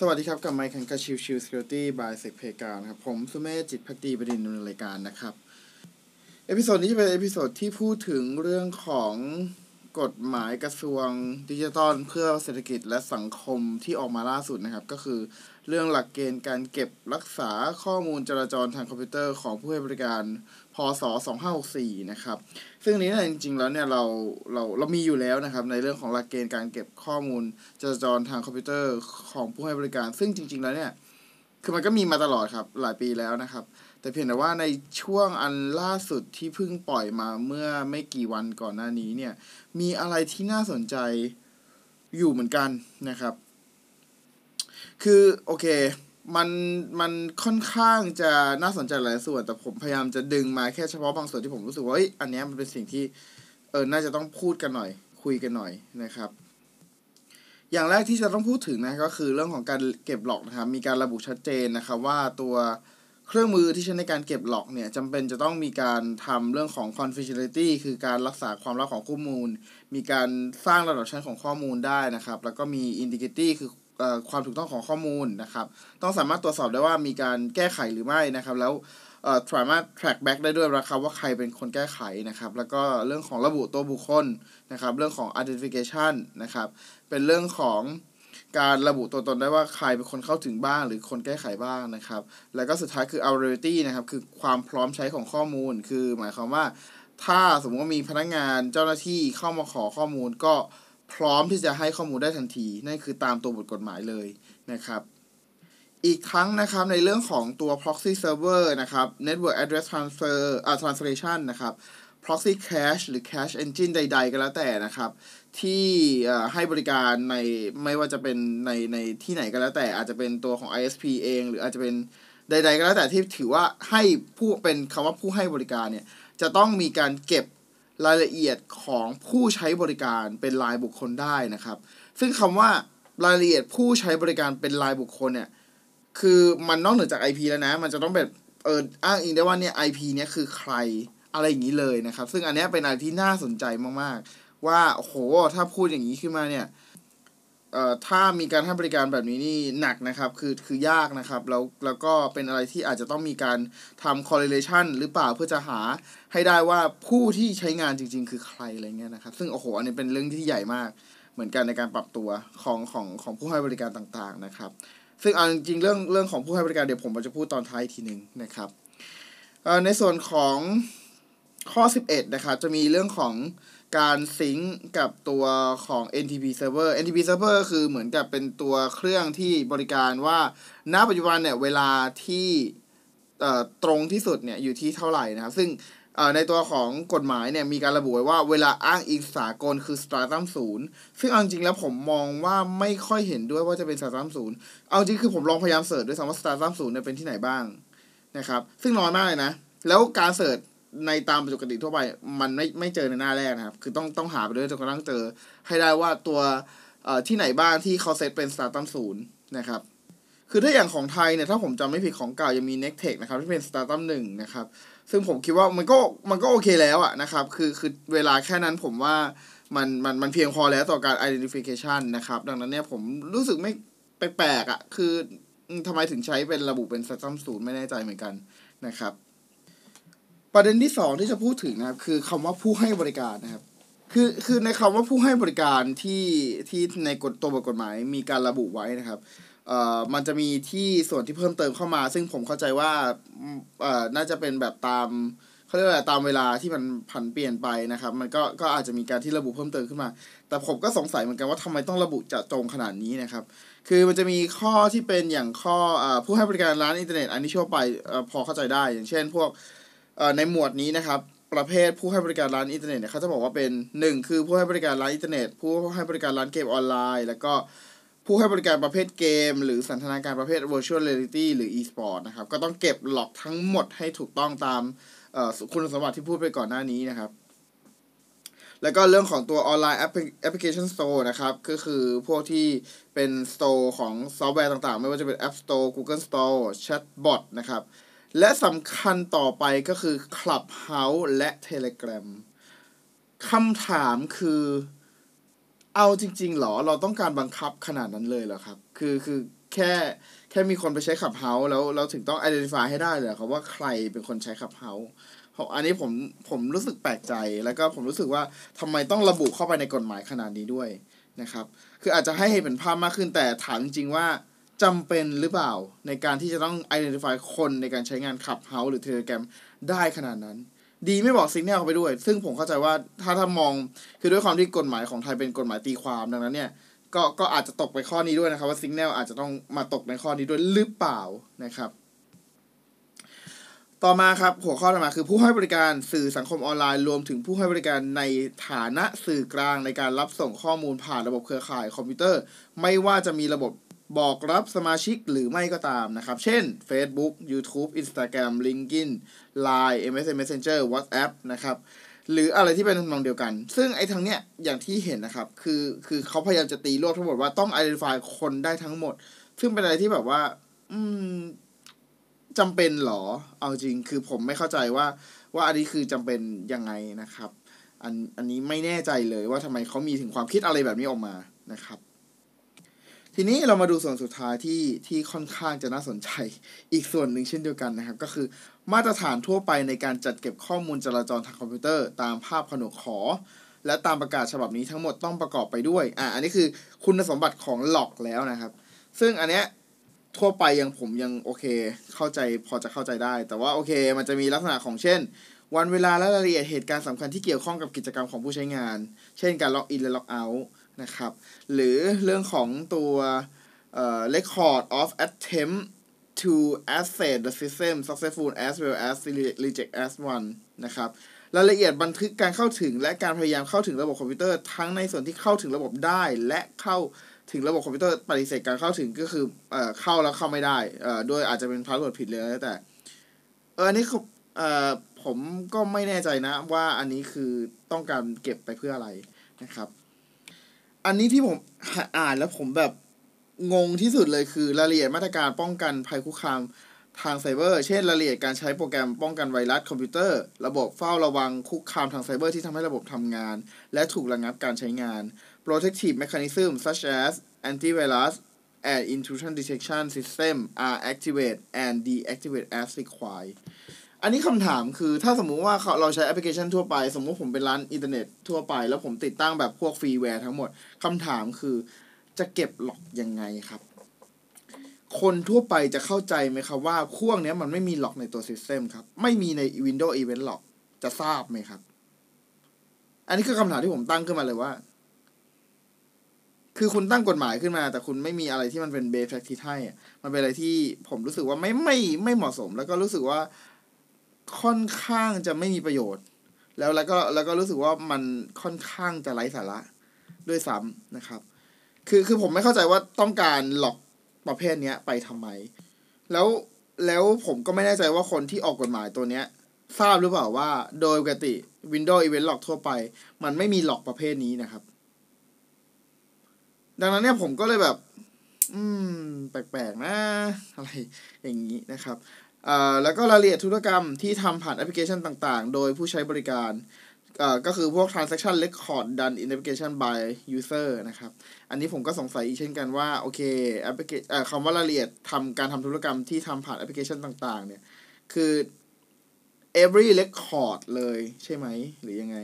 สวัสดีครับ กับรายการ Chill Chill Security by SecPlayground นะครับ ผมสุเมธจิตภักดีบดินทร์ดำเนินรายการนะครับ episode นี้จะเป็น episode ที่พูดถึงเรื่องของกฎหมายกระทรวงดิจิทัลเพื่อเศรษฐกิจและสังคมที่ออกมาล่าสุดนะครับ ก็คือเรื่องหลักเกณฑ์การเก็บรักษาข้อมูลจราจรทางคอมพิวเตอร์ของผู้ให้บริการ พศ 2564 นะครับ ซึ่งนี้เนี่ยจริงๆ แล้วเนี่ยเราเราเรามีอยู่แล้วนะครับ ในเรื่องของหลักเกณฑ์การเก็บข้อมูลจราจรทางคอมพิวเตอร์ของผู้ให้บริการ ซึ่งจริง ๆ แล้วเนี่ยคือมันก็มีมาตลอดครับหลายปีแล้วนะครับ แต่เพียงแต่ว่าในช่วงอันล่าสุดที่เพิ่งปล่อยมาเมื่อไม่กี่วันก่อนหน้านี้เนี่ยมีอะไรที่น่าสนใจอยู่เหมือนกันนะครับ คือโอเค มันมันค่อนข้างจะน่าสนใจหลายส่วน แต่ผมพยายามจะดึงมาแค่เฉพาะบางส่วนที่ผมรู้สึกว่าเฮ้ยอันนี้มันเป็นสิ่งที่เออน่าจะต้องพูดกันหน่อย คุยกันหน่อยนะครับ อย่างแรกที่จะต้องพูดถึงนะก็คือเรื่องของการเก็บหลอกนะครับมีการระบุชัดเจนนะครับว่าตัวเครื่องมือที่ใช้ในการเก็บหลอกเนี่ยจำเป็นจะต้องมีการทำเรื่องของ confidentiality คือการรักษาความลับของข้อมูล มีการสร้างระดับชั้นของข้อมูลได้นะครับ แล้วก็มี integrity คือ ความถูกต้องของข้อมูลนะครับ ต้องสามารถตรวจสอบได้ว่ามีการแก้ไขหรือไม่นะครับ แล้วสามารถ track back ได้ด้วยนะครับว่าใครเป็นคนแก้ไขนะครับ แล้วก็เรื่องของระบุตัวบุคคลนะครับ เรื่องของ identification นะครับ เป็นเรื่องของการระบุตัวตนได้ว่าใครเป็นคนเข้าถึงบ้างหรือคนแก้ไขบ้างนะครับ แล้วก็สุดท้ายคือ availability นะครับคือความพร้อมใช้ของข้อมูล คือหมายความว่า ถ้าสมมติว่ามีพนักงานเจ้าหน้าที่เข้ามาขอข้อมูลก็ พร้อมที่จะให้ข้อมูลได้ทันที นั่นคือตามตัวบทกฎหมายเลยนะครับ อีกทั้งนะครับในเรื่องของตัว proxy server นะครับ network address transfer อ่า translation นะครับ proxy cache หรือ cache engine ใด ๆ ก็แล้วแต่นะครับ ที่ให้บริการในไม่ว่าจะเป็นในในที่ไหนก็แล้วแต่ อาจจะเป็นตัวของ ISP เอง หรืออาจจะเป็นใด ๆ ก็แล้วแต่ที่ถือว่าให้ผู้เป็นคำว่าผู้ให้บริการเนี่ยจะต้องมีการเก็บ รายละเอียดของผู้ใช้บริการเป็นรายบุคคลได้นะครับ ซึ่งคำว่ารายละเอียดผู้ใช้บริการเป็นรายบุคคลเนี่ย คือมันนอกเหนือจาก IP แล้วนะ มันจะต้องแบบเอออ้างอิงได้ว่าเนี่ย IP เนี่ยคือใครอะไรอย่างนี้เลยนะครับ ซึ่งอันนี้เป็นอะไรที่น่าสนใจมากๆ ว่าโอ้โหถ้าพูดอย่างนี้ขึ้นมาเนี่ย เอ่อถ้ามีการให้บริการแบบนี้นี่หนักนะครับ คือคือยากนะครับ แล้วแล้วก็เป็นอะไรที่อาจจะต้องมีการทำ correlation หรือเปล่าเพื่อจะหาให้ได้ว่าผู้ที่ใช้งานจริง ๆ คือใครอะไรเงี้ยนะครับ ซึ่งโอ้โหอันนี้เป็นเรื่องที่ใหญ่มาก เหมือนกันในการปรับตัวของของของผู้ให้บริการต่างๆนะครับ ซึ่งเอาจริงๆเรื่องเรื่องของผู้ให้บริการเดี๋ยวผมจะพูดตอนท้ายทีหนึ่งนะครับในส่วนของข้อ 11 นะครับ จะมีเรื่องของ การซิงก์กับตัวของ NTP server NTP server คือเหมือนกับเป็นตัวเครื่องที่บริการว่า ณ ปัจจุบันเนี่ย เวลาที่ตรงที่สุดเนี่ย อยู่ที่เท่าไหร่นะครับ ซึ่งในตัวของกฎหมายเนี่ยมีการระบุไว้ว่าเวลาอ้างอิงสากลคือ stratum ศูนย์ซึ่งเอาจริงแล้วผมมองว่าไม่ค่อยเห็นด้วยว่าจะเป็น stratum ศูนย์เอาจริงคือผมลองพยายาม search ด้วยซ้ำว่า stratum ศูนย์เนี่ยเป็นที่ไหนบ้างนะครับ ซึ่งน้อยมากเลยนะ แล้วการ search ในตามปกติทั่วไป มันไม่ไม่เจอในหน้าแรกนะครับ คือต้องต้องหาไปด้วยจนกระทั่งเจอ ให้ได้ว่าตัวที่ไหนบ้างที่เขาเซตเป็น stratum ศูนย์นะครับ คือถ้าอย่างของไทยเนี่ยถ้าผมจำไม่ผิดของเก่ายังมี n e c t e c h นะครับที่เป็น stratum หนึ่งนะครับ ซึ่งผมคิดว่ามันก็มันก็โอเคแล้วอะนะครับ คือคือเวลาแค่นั้นผมว่ามันมันมันเพียงพอแล้วต่อการ identification นะครับ ดังนั้นเนี่ยผมรู้สึกไม่แปลกๆอะคือทำไมถึงใช้เป็นระบุเป็นสตาร์ตัมศูนย์ไม่แน่ใจเหมือนกันนะครับ ประเด็นที่สองที่จะพูดถึงนะครับ คือคำว่าผู้ให้บริการนะครับ คือคือในคำว่าผู้ให้บริการที่ที่ในกฎตัวบทกฎหมายมีการระบุไว้นะครับเอ่อมันจะมีที่ส่วนที่เพิ่มเติมเข้ามา ซึ่งผมเข้าใจว่าเอ่อน่าจะเป็นแบบตามเขาเรียกว่าตามเวลาที่มันผันเปลี่ยนไปนะครับ มันก็ก็อาจจะมีการที่ระบุเพิ่มเติมขึ้นมา แต่ผมก็สงสัยเหมือนกันว่าทำไมต้องระบุเจาะจงขนาดนี้นะครับ คือมันจะมีข้อที่เป็นอย่างข้ออผู้ให้บริการร้านอินเทอร์เน็ตอันนี้ทั่วไปอพอเข้าใจได้ อย่างเช่น พวก ในหมวดนี้นะครับ ประเภทผู้ให้บริการร้านอินเทอร์เน็ตเนี่ยเขาจะบอกว่าเป็นหนึ่งคือผู้ให้บริการร้านอินเทอร์เน็ต ผู้ให้บริการร้านเกมออนไลน์ แล้วก็ผู้ให้บริการประเภทเกม หรือสันทนาการประเภท virtual reality หรือ e-sport นะครับ ก็ต้องเก็บ log ทั้งหมดให้ถูกต้องตามคุณสมบัติที่พูดไปก่อนหน้านี้นะครับ แล้วก็เรื่องของตัว online application store นะครับ ก็คือพวกที่เป็น store ของซอฟต์แวร์ต่างๆ ไม่ว่าจะเป็น App Store Google Store Chatbot นะครับ และสำคัญต่อไปก็คือ Clubhouse และ Telegram คำถามคือเอาจริง ๆหรอ เราต้องการบังคับขนาดนั้นเลยเหรอครับ คือคือแค่แค่มีคนไปใช้ Clubhouse แล้วเราถึงต้อง identify ให้ได้เลยครับว่าใครเป็นคนใช้ขับเฮาเพราะอันนี้ผมผมรู้สึกแปลกใจแล้วก็ผมรู้สึกว่าทำไมต้องระบุเข้าไปในกฎหมายขนาดนี้ด้วยนะครับ คืออาจจะให้เห็นเป็นภาพมากขึ้นแต่ถามจริงว่า จำเป็นหรือเปล่าในการที่จะต้อง identify คนในการใช้งานขับเฮาหรือ Telegram ได้ขนาดนั้น ดีไม่บอกสิกแนลเข้าไปด้วย ซึ่งผมเข้าใจว่าถ้าถ้ามองคือด้วยความที่กฎหมายของไทยเป็นกฎหมายตีความดังนั้นเนี่ยก็ก็อาจจะตกไปข้อนี้ด้วยนะครับ ว่าสิกแนลอาจจะต้องมาตกในข้อนี้ด้วยหรือเปล่านะครับ ต่อมาครับหัวข้อต่อมาคือผู้ให้บริการสื่อสังคมออนไลน์รวมถึงผู้ให้บริการในฐานะสื่อกลางในการรับส่งข้อมูลผ่านระบบเครือข่ายคอมพิวเตอร์ ไม่ว่าจะมีระบบ บอกรับสมาชิกหรือไม่ก็ตามนะครับ เช่น Facebook YouTube Instagram LinkedIn Line MSN Messenger WhatsApp นะครับหรืออะไรที่เป็นทำนองเดียวกัน ซึ่งไอ้ทั้งเนี้ยอย่างที่เห็นนะครับ คือคือเขาพยายามจะตีรวบทั้งหมดว่าต้อง identify คนได้ทั้งหมด ซึ่งเป็นอะไรที่แบบว่า อืมจำเป็นหรอ เอาจริง คือผมไม่เข้าใจว่า ว่าอันนี้คือจำเป็นยังไงนะครับ อันอันนี้ไม่แน่ใจเลยว่าทำไมเขามีถึงความคิดอะไรแบบนี้ออกมานะครับ ทีนี้เรามาดูส่วนสุดท้ายที่ที่ค่อนข้างจะน่าสนใจ อีกส่วนหนึ่งเช่นเดียวกันนะครับ ก็คือมาตรฐานทั่วไปในการจัดเก็บข้อมูลจราจรทางคอมพิวเตอร์ ตามภาพผนกขอ และตามประกาศฉบับนี้ทั้งหมดต้องประกอบไปด้วย อ่าอันนี้คือคุณสมบัติของหลอกแล้วนะครับ ซึ่งอันเนี้ยทั่วไปยังผมยังโอเค เข้าใจพอจะเข้าใจได้ แต่ว่าโอเค มันจะมีลักษณะของเช่น วันเวลาและรายละเอียดเหตุการณ์สำคัญที่เกี่ยวข้องกับกิจกรรมของผู้ใช้งาน เช่นการล็อกอินและล็อกเอาท์ นะครับ หรือเรื่องของตัวเอ่อ record of attempt to access the system successful as well as reject as one นะครับรายละเอียดบันทึกการเข้าถึงและการพยายามเข้าถึงระบบคอมพิวเตอร์ทั้งในส่วนที่เข้าถึงระบบได้และเข้าถึงระบบคอมพิวเตอร์ปฏิเสธการเข้าถึงก็คือเอ่อเข้าแล้วเข้าไม่ได้เอ่อด้วยอาจจะเป็น password ผิดเลยแล้วแต่เอออันนี้เอ่อผมก็ไม่แน่ใจนะว่าอันนี้คือต้องการเก็บไปเพื่ออะไรนะครับ อันนี้ที่ผมอ่านแล้วผมแบบงงที่สุดเลยคือรายละเอียดมาตรการป้องกันภัยคุกคามทางไซเบอร์ เช่นรายละเอียดการใช้โปรแกรมป้องกันไวรัสคอมพิวเตอร์ ระบบเฝ้าระวังคุกคามทางไซเบอร์ที่ทำให้ระบบทำงาน และถูกระงับการใช้งาน protective mechanism such as antivirus and intrusion detection system are activated and deactivated as required อันนี้คำถามคือถ้าสมมุติว่าเราใช้แอปพลิเคชันทั่วไป สมมุติผมเป็นร้านอินเทอร์เน็ตทั่วไป แล้วผมติดตั้งแบบพวกฟรีแวร์ทั้งหมดคำถามคือจะเก็บ log ยังไงครับ คนทั่วไปจะเข้าใจไหมครับว่าพวกนี้มันไม่มี log ในตัว system ครับ ไม่มีใน Windows Event Logจะทราบไหมครับ อันนี้คือคำถามที่ผมตั้งขึ้นมาเลยว่า คือคุณตั้งกฎหมายขึ้นมา แต่คุณไม่มีอะไรที่มันเป็นเบสแฟกที่ให้อะมันเป็นอะไรที่ผมรู้สึกว่าไม่ไม่ไม่เหมาะสม แล้วก็รู้สึกว่า ค่อนข้างจะไม่มีประโยชน์ แล้วแล้วก็แล้วก็รู้สึกว่ามันค่อนข้างจะไร้สาระด้วยซ้ำนะครับ คือคือผมไม่เข้าใจว่าต้องการหลอกประเภทเนี้ยไปทำไม แล้วแล้วผมก็ไม่แน่ใจว่าคนที่ออกกฎหมายตัวเนี้ย ทราบหรือเปล่าว่าโดยปกติ Windows Event Lock ทั่วไป มันไม่มีหลอกประเภทนี้นะครับ ดังนั้นเนี่ยผมก็เลยแบบ อืม แปลกๆนะ อะไรอย่างนี้นะครับ แล้วก็รายละเอียดธุรกรรมที่ทำผ่านแอปพลิเคชันต่างๆ โดยผู้ใช้บริการก็คือพวก transaction record done in application by user นะครับ อันนี้ผมก็สงสัยอีกเช่นกันว่า โอเคแอปพลิเคชันคำว่ารายละเอียดทำการทำธุรกรรมที่ทำผ่านแอปพลิเคชันต่าง ๆ เนี่ย คือ every record เลยใช่ไหม หรือยังไง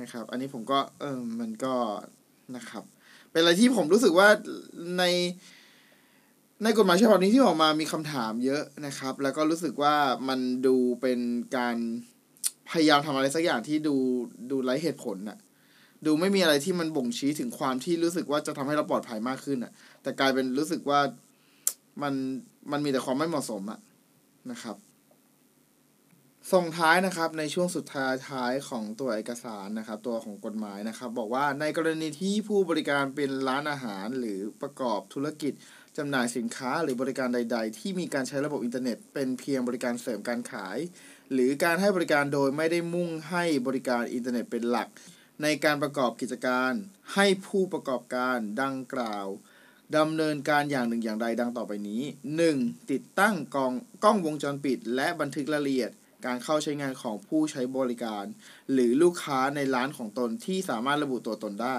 นะครับ อันนี้ผมก็ เออมันก็นะครับ เป็นอะไรที่ผมรู้สึกว่าใน ในกฎหมายฉบับนี้ที่ออกมามีคำถามเยอะนะครับ แล้วก็รู้สึกว่ามันดูเป็นการพยายามทำอะไรสักอย่างที่ดูดูไร้เหตุผลน่ะดูไม่มีอะไรที่มันบ่งชี้ถึงความที่รู้สึกว่าจะทำให้เราปลอดภัยมากขึ้นอะ แต่กลายเป็นรู้สึกว่ามันมันมีแต่ความไม่เหมาะสมอะนะครับส่งท้ายนะครับในช่วงสุดท้ายท้ายของตัวเอกสารนะครับ ตัวของกฎหมายนะครับ บอกว่าในกรณีที่ผู้บริการเป็นร้านอาหารหรือประกอบธุรกิจ จำหน่ายสินค้าหรือบริการใด ๆ ที่มีการใช้ระบบอินเทอร์เน็ต เป็นเพียงบริการเสริมการขาย หรือการให้บริการโดยไม่ได้มุ่งให้บริการอินเทอร์เน็ตเป็นหลัก ในการประกอบกิจการ ให้ผู้ประกอบการดังกล่าวดำเนินการอย่างหนึ่งอย่างใดดังต่อไปนี้ 1. ติดตั้งกล้องกล้องวงจรปิด และบันทึกรายละเอียด การเข้าใช้งานของผู้ใช้บริการ หรือลูกค้าในร้านของตนที่สามารถระบุตัวตนได้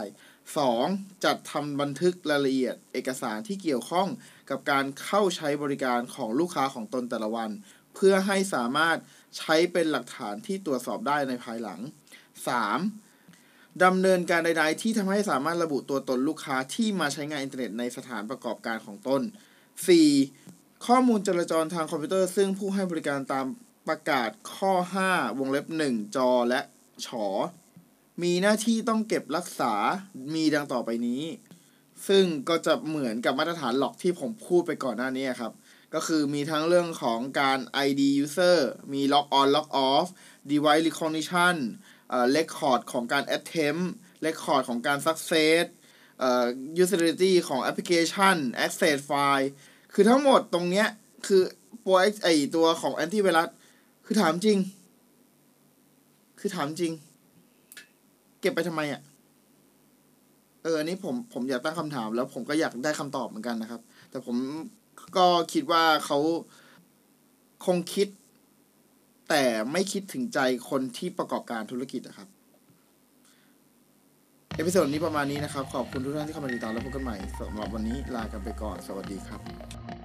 2. จัดทำบันทึกรายละเอียด เอกสารที่เกี่ยวข้องกับการเข้าใช้บริการของลูกค้าของตนแต่ละวัน เพื่อให้สามารถใช้เป็นหลักฐานที่ตรวจสอบได้ในภายหลัง 3. ดำเนินการใด ๆ ที่ทำให้สามารถระบุตัวตนลูกค้าที่มาใช้งานอินเทอร์เน็ตในสถานประกอบการของตน 4. ข้อมูลจราจรทางคอมพิวเตอร์ ซึ่งผู้ให้บริการตามประกาศข้อ 5 วงเล็บ 1 จอและฉอ มีหน้าที่ต้องเก็บรักษามีดังต่อไปนี้ ซึ่งก็จะเหมือนกับมาตรฐาน log ที่ผมพูดไปก่อนหน้านี้ครับ ก็คือมีทั้งเรื่องของการ ID user มี log on log off device recognition เอ่อ record ของการ attempt record ของการ success เอ่อ usability ของ application access file คือทั้งหมดตรงเนี้ยคือตัวไอตัวของ antivirus คือถามจริง คือถามจริง ก็บไปทำไมอะ่ะ เอออันนี้ผมผมอยากตั้งคำถาม แล้วผมก็อยากได้คำตอบเหมือนกันนะครับ แต่ผมก็คิดว่าเขาคงคิด แต่ไม่คิดถึงใจคนที่ประกอบการธุรกิจนะครับ episode นี้ประมาณนี้นะครับ ขอบคุณทุกท่านที่เข้ามาติดตามและพบกันใหม่สำหรับวันนี้ลากันไปก่อน สวัสดีครับ